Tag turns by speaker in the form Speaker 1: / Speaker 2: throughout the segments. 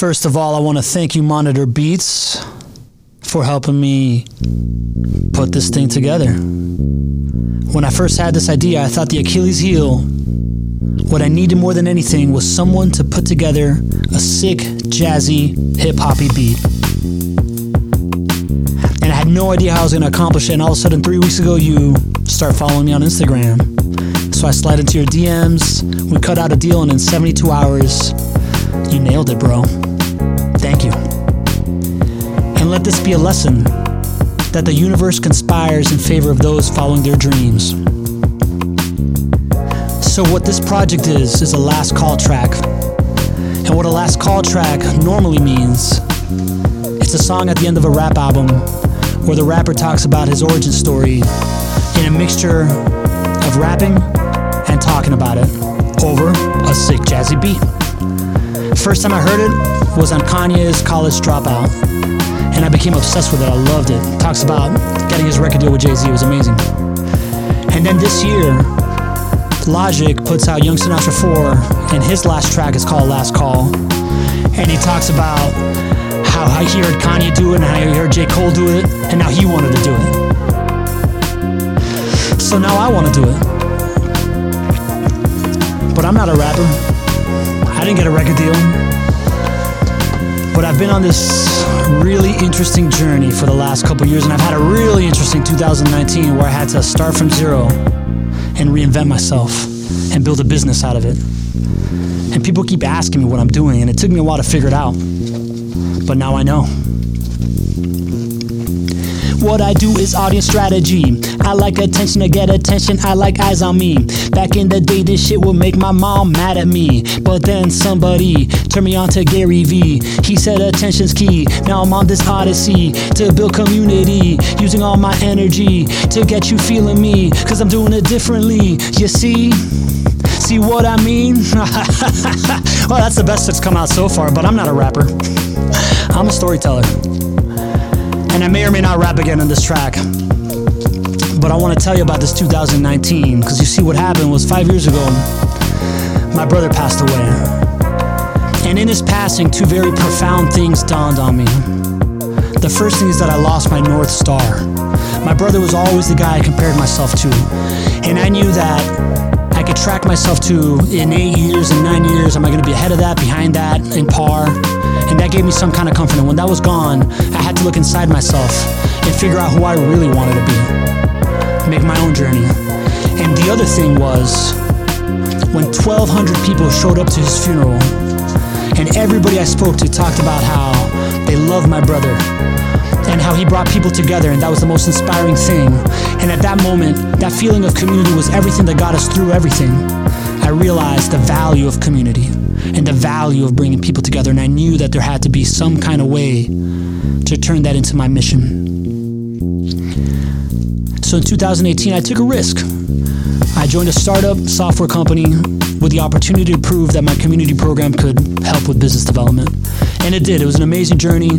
Speaker 1: First of all, I want to thank you, Monitor Beats, for helping me put this thing together. When I first had this idea, I thought the Achilles heel, what I needed more than anything was someone to put together a sick, jazzy, hip hoppy beat. And I had no idea how I was going to accomplish it. And all of a sudden, three weeks ago, you start following me on Instagram. So I slide into your DMs, we cut out a deal, and in 72 hours, you nailed it, bro. Thank you. And let this be a lesson that the universe conspires in favor of those following their dreams. So, what this project is, is a last call track. And what a last call track normally means, it's a song at the end of a rap album where the rapper talks about his origin story in a mixture of rapping and talking about it over a sick jazzy beat. First time I heard it was on Kanye's College Dropout, and I became obsessed with it. I loved it. Talks about getting his record deal with Jay Z. It was amazing. And then this year, Logic puts out Young Sinatra 4, and his last track is called Last Call. And he talks about how he heard Kanye do it, and how he heard J. Cole do it, and now he wanted to do it. So now I want to do it. But I'm not a rapper. I didn't get a record deal. But I've been on this really interesting journey for the last couple years, and I've had a really interesting 2019 where I had to start from zero and reinvent myself and build a business out of it. And people keep asking me what I'm doing, and it took me a while to figure it out. But now I know. What I do is audience strategy. I like attention to get attention. I like eyes on me. Back in the day, this shit would make my mom mad at me. But then somebody turned me on to Gary Vee. He said attention's key. Now I'm on this odyssey to build community. Using all my energy to get you feeling me. Cause I'm doing it differently. You see? See what I mean? well, that's the best that's come out so far, but I'm not a rapper. I'm a storyteller. And I may or may not rap again on this track. But I want to tell you about this 2019 because you see, what happened was five years ago, my brother passed away. And in his passing, two very profound things dawned on me. The first thing is that I lost my North Star. My brother was always the guy I compared myself to. And I knew that I could track myself to in eight years and nine years. Am I going to be ahead of that, behind that, in par? And that gave me some kind of comfort. And when that was gone, I had to look inside myself and figure out who I really wanted to be. Make my own journey. And the other thing was when 1,200 people showed up to his funeral, and everybody I spoke to talked about how they loved my brother and how he brought people together, and that was the most inspiring thing. And at that moment, that feeling of community was everything that got us through everything. I realized the value of community and the value of bringing people together, and I knew that there had to be some kind of way to turn that into my mission. So in 2018, I took a risk. Joined a startup software company with the opportunity to prove that my community program could help with business development. And it did. It was an amazing journey,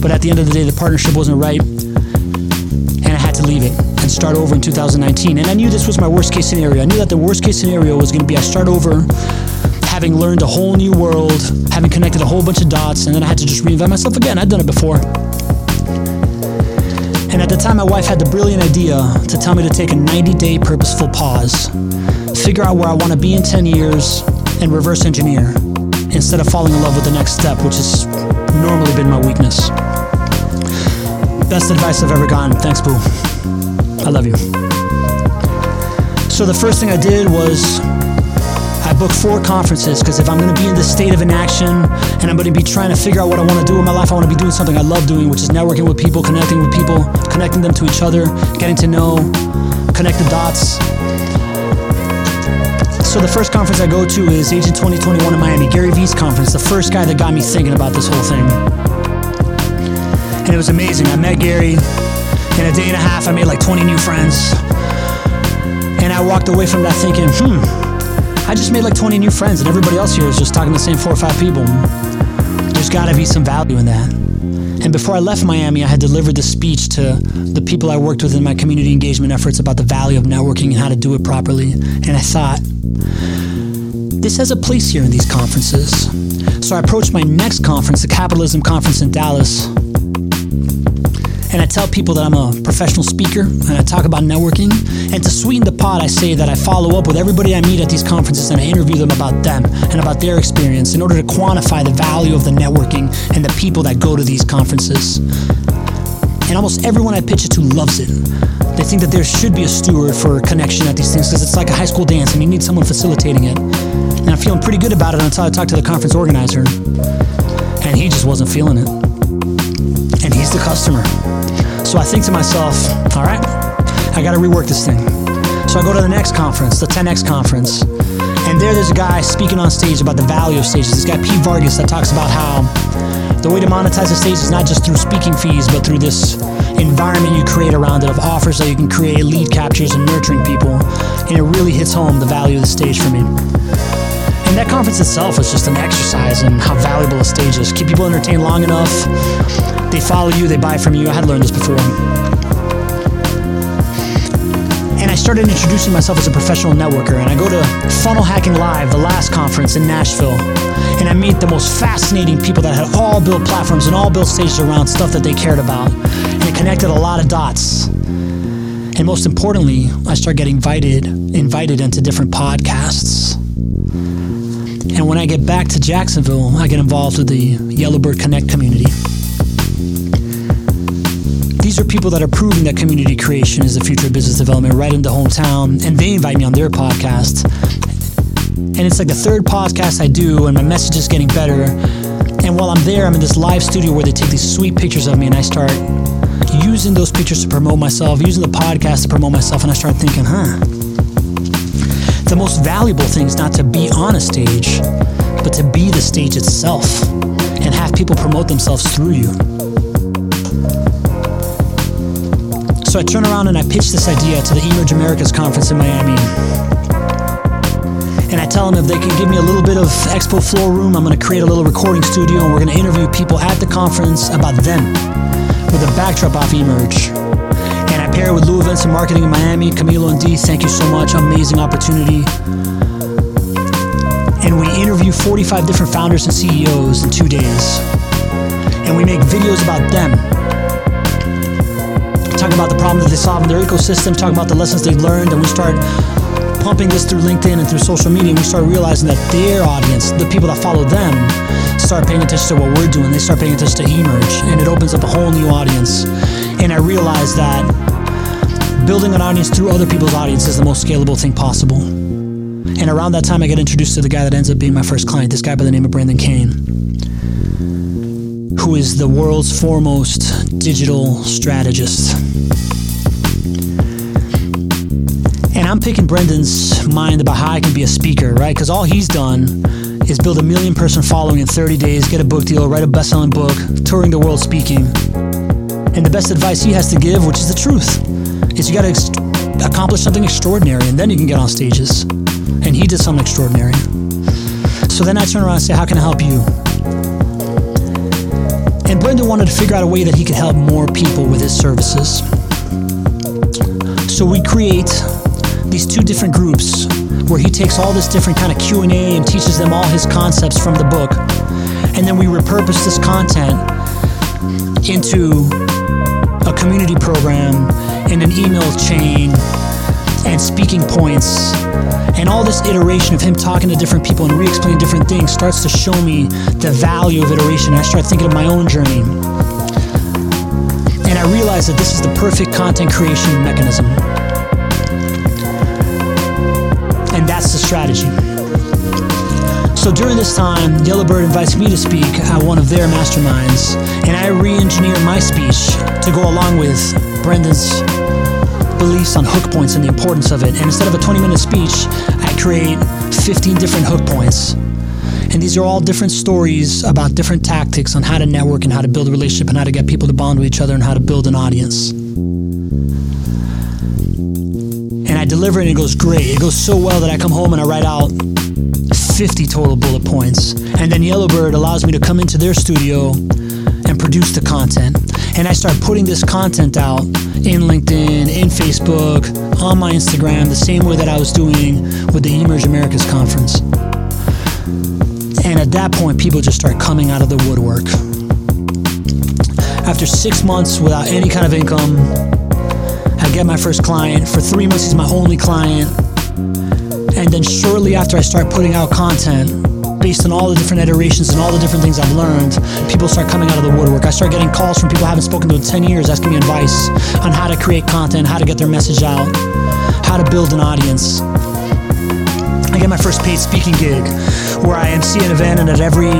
Speaker 1: but at the end of the day, the partnership wasn't right, and I had to leave it and start over in 2019. And I knew this was my worst case scenario. I knew that the worst case scenario was going to be I start over having learned a whole new world, having connected a whole bunch of dots, and then I had to just reinvent myself again. I'd done it before. And at the time, my wife had the brilliant idea to tell me to take a 90 day purposeful pause, figure out where I want to be in 10 years, and reverse engineer instead of falling in love with the next step, which has normally been my weakness. Best advice I've ever gotten. Thanks, Boo. I love you. So the first thing I did was I booked four conferences because if I'm going to be in the state of inaction and I'm going to be trying to figure out what I want to do in my life, I want to be doing something I love doing, which is networking with people, connecting with people, connecting them to each other, getting to know, connect the dots. So the first conference I go to is Agent 2021 in Miami, Gary Vee's conference, the first guy that got me thinking about this whole thing. And it was amazing. I met Gary. In a day and a half, I made like 20 new friends. And I walked away from that thinking, hmm, I just made like 20 new friends, and everybody else here is just talking to the same four or five people. There's got to be some value in that. And before I left Miami, I had delivered the speech to the people I worked with in my community engagement efforts about the value of networking and how to do it properly. And I thought, this has a place here in these conferences. So I approached my next conference, the Capitalism Conference in Dallas. And I tell people that I'm a professional speaker and I talk about networking. And to sweeten the pot, I say that I follow up with everybody I meet at these conferences and I interview them about them and about their experience in order to quantify the value of the networking and the people that go to these conferences. And almost everyone I pitch it to loves it. They think that there should be a steward for connection at these things because it's like a high school dance and you need someone facilitating it. And I'm feeling pretty good about it until I talk to the conference organizer. And he just wasn't feeling it. And he's the customer. So I think to myself, all right, I got to rework this thing. So I go to the next conference, the 10X conference. And there, there's a guy speaking on stage about the value of stages. This guy, Pete Vargas, that talks about how the way to monetize a stage is not just through speaking fees, but through this environment you create around it of offers that you can create, lead captures, and nurturing people. And it really hits home the value of the stage for me. And that conference itself was just an exercise in how valuable a stage is. Keep people entertained long enough. They follow you, they buy from you. I had learned this before. And I started introducing myself as a professional networker. And I go to Funnel Hacking Live, the last conference in Nashville. And I meet the most fascinating people that had all built platforms and all built stages around stuff that they cared about. And it connected a lot of dots. And most importantly, I start getting invited invited into different podcasts. And when I get back to Jacksonville, I get involved with the Yellowbird Connect community. These are people that are proving that community creation is the future of business development right in the hometown, and they invite me on their podcast. And it's like the third podcast I do, and my message is getting better. And while I'm there, I'm in this live studio where they take these sweet pictures of me, and I start using those pictures to promote myself, using the podcast to promote myself, and I start thinking, huh, the most valuable thing is not to be on a stage, but to be the stage itself and have people promote themselves through you. So I turn around and I pitch this idea to the Emerge Americas conference in Miami. And I tell them if they can give me a little bit of expo floor room, I'm going to create a little recording studio and we're going to interview people at the conference about them with a backdrop off Emerge pair with Lou Events and Marketing in Miami. Camilo and Dee, thank you so much. Amazing opportunity. And we interview 45 different founders and CEOs in two days. And we make videos about them. Talking about the problems that they solve in their ecosystem, talking about the lessons they learned, and we start pumping this through LinkedIn and through social media, and we start realizing that their audience, the people that follow them, start paying attention to what we're doing. They start paying attention to Emerge, and it opens up a whole new audience. And I realized that building an audience through other people's audience is the most scalable thing possible. And around that time, I get introduced to the guy that ends up being my first client, this guy by the name of Brendan Kane, who is the world's foremost digital strategist. And I'm picking Brendan's mind about how I can be a speaker, right? Because all he's done is build a million person following in 30 days, get a book deal, write a best selling book, touring the world speaking. And the best advice he has to give, which is the truth, is you got to ex- accomplish something extraordinary and then you can get on stages. And he did something extraordinary. So then I turn around and say, How can I help you? And Brendan wanted to figure out a way that he could help more people with his services. So we create these two different groups where he takes all this different kind of Q&A and teaches them all his concepts from the book. And then we repurpose this content into a community program and an email chain and speaking points and all this iteration of him talking to different people and re-explaining different things starts to show me the value of iteration. I start thinking of my own journey. And I realize that this is the perfect content creation mechanism. And that's the strategy. So during this time, Yellowbird invites me to speak at one of their masterminds, and I re engineer my speech to go along with Brendan's beliefs on hook points and the importance of it. And instead of a 20 minute speech, I create 15 different hook points. And these are all different stories about different tactics on how to network and how to build a relationship and how to get people to bond with each other and how to build an audience. And I deliver it and it goes great. It goes so well that I come home and I write out 50 total bullet points. And then Yellowbird allows me to come into their studio and produce the content. And I start putting this content out in LinkedIn, in Facebook, on my Instagram, the same way that I was doing with the Emerge Americas conference. And at that point, people just start coming out of the woodwork. After six months without any kind of income, I get my first client. For three months, he's my only client. And then shortly after I start putting out content, based on all the different iterations and all the different things I've learned, people start coming out of the woodwork. I start getting calls from people I haven't spoken to in 10 years asking me advice on how to create content, how to get their message out, how to build an audience. I get my first paid speaking gig where I MC an event and at every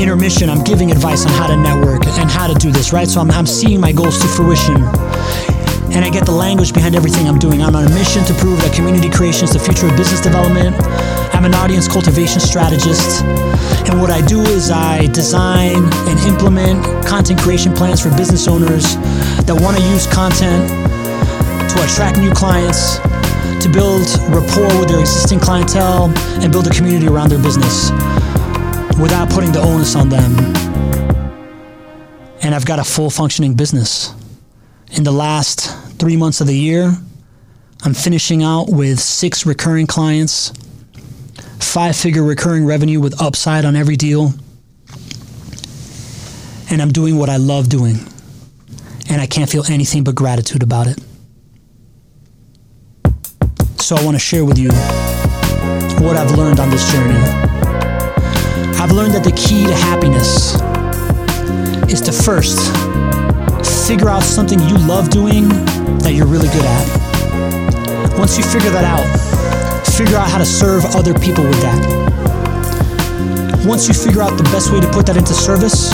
Speaker 1: intermission I'm giving advice on how to network and how to do this, right? So I'm, I'm seeing my goals to fruition and I get the language behind everything I'm doing. I'm on a mission to prove that community creation is the future of business development. I'm an audience cultivation strategist. And what I do is I design and implement content creation plans for business owners that want to use content to attract new clients, to build rapport with their existing clientele, and build a community around their business without putting the onus on them. And I've got a full functioning business. In the last three months of the year, I'm finishing out with six recurring clients, five figure recurring revenue with upside on every deal. And I'm doing what I love doing. And I can't feel anything but gratitude about it. So I want to share with you what I've learned on this journey. I've learned that the key to happiness is to first figure out something you love doing that you're really good at. Once you figure that out, figure out how to serve other people with that. Once you figure out the best way to put that into service,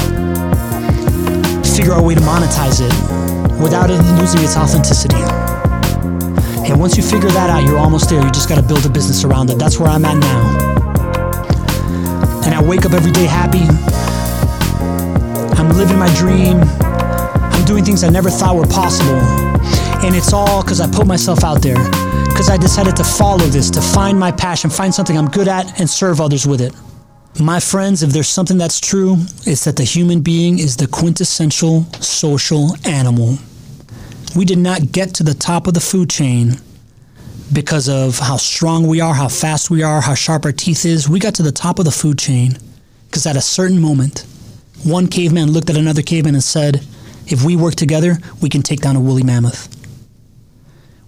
Speaker 1: figure out a way to monetize it without it losing its authenticity. And once you figure that out, you're almost there. You just got to build a business around it. That's where I'm at now. And I wake up every day happy. I'm living my dream. I'm doing things I never thought were possible. And it's all because I put myself out there. Because I decided to follow this, to find my passion, find something I'm good at, and serve others with it. My friends, if there's something that's true, it's that the human being is the quintessential social animal. We did not get to the top of the food chain because of how strong we are, how fast we are, how sharp our teeth is. We got to the top of the food chain because at a certain moment, one caveman looked at another caveman and said, If we work together, we can take down a woolly mammoth.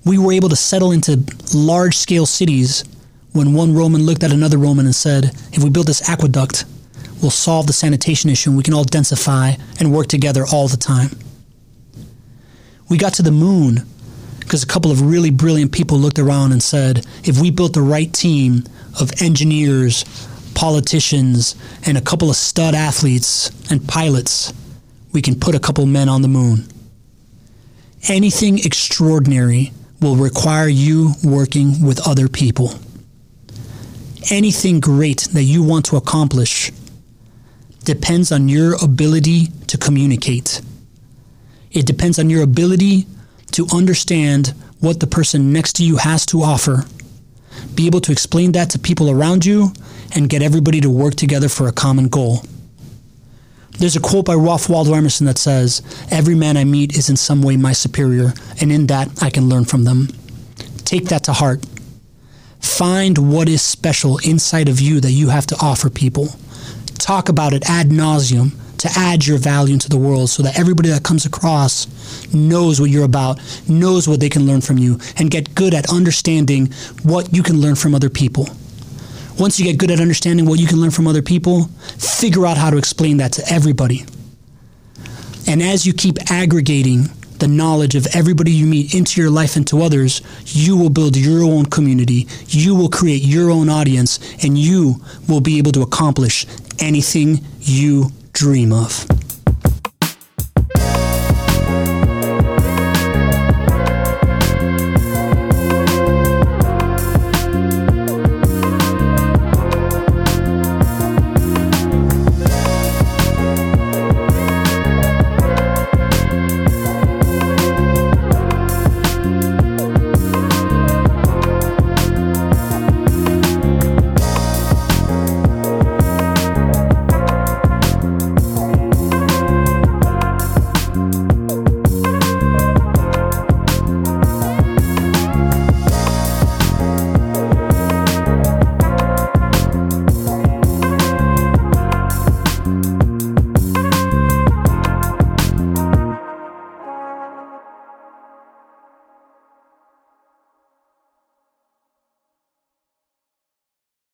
Speaker 1: We were able to settle into large scale cities when one Roman looked at another Roman and said, If we build this aqueduct, we'll solve the sanitation issue and we can all densify and work together all the time. We got to the moon because a couple of really brilliant people looked around and said, if we built the right team of engineers, politicians, and a couple of stud athletes and pilots, we can put a couple men on the moon. Anything extraordinary will require you working with other people. Anything great that you want to accomplish depends on your ability to communicate. It depends on your ability to understand what the person next to you has to offer, be able to explain that to people around you, and get everybody to work together for a common goal. There's a quote by Ralph Waldo Emerson that says, Every man I meet is in some way my superior, and in that I can learn from them. Take that to heart. Find what is special inside of you that you have to offer people. Talk about it ad nauseum to add your value into the world so that everybody that comes across knows what you're about, knows what they can learn from you, and get good at understanding what you can learn from other people. Once you get good at understanding what you can learn from other people, figure out how to explain that to everybody. And as you keep aggregating the knowledge of everybody you meet into your life and to others, you will build your own community, you will create your own audience, and you will be able to accomplish anything you dream of.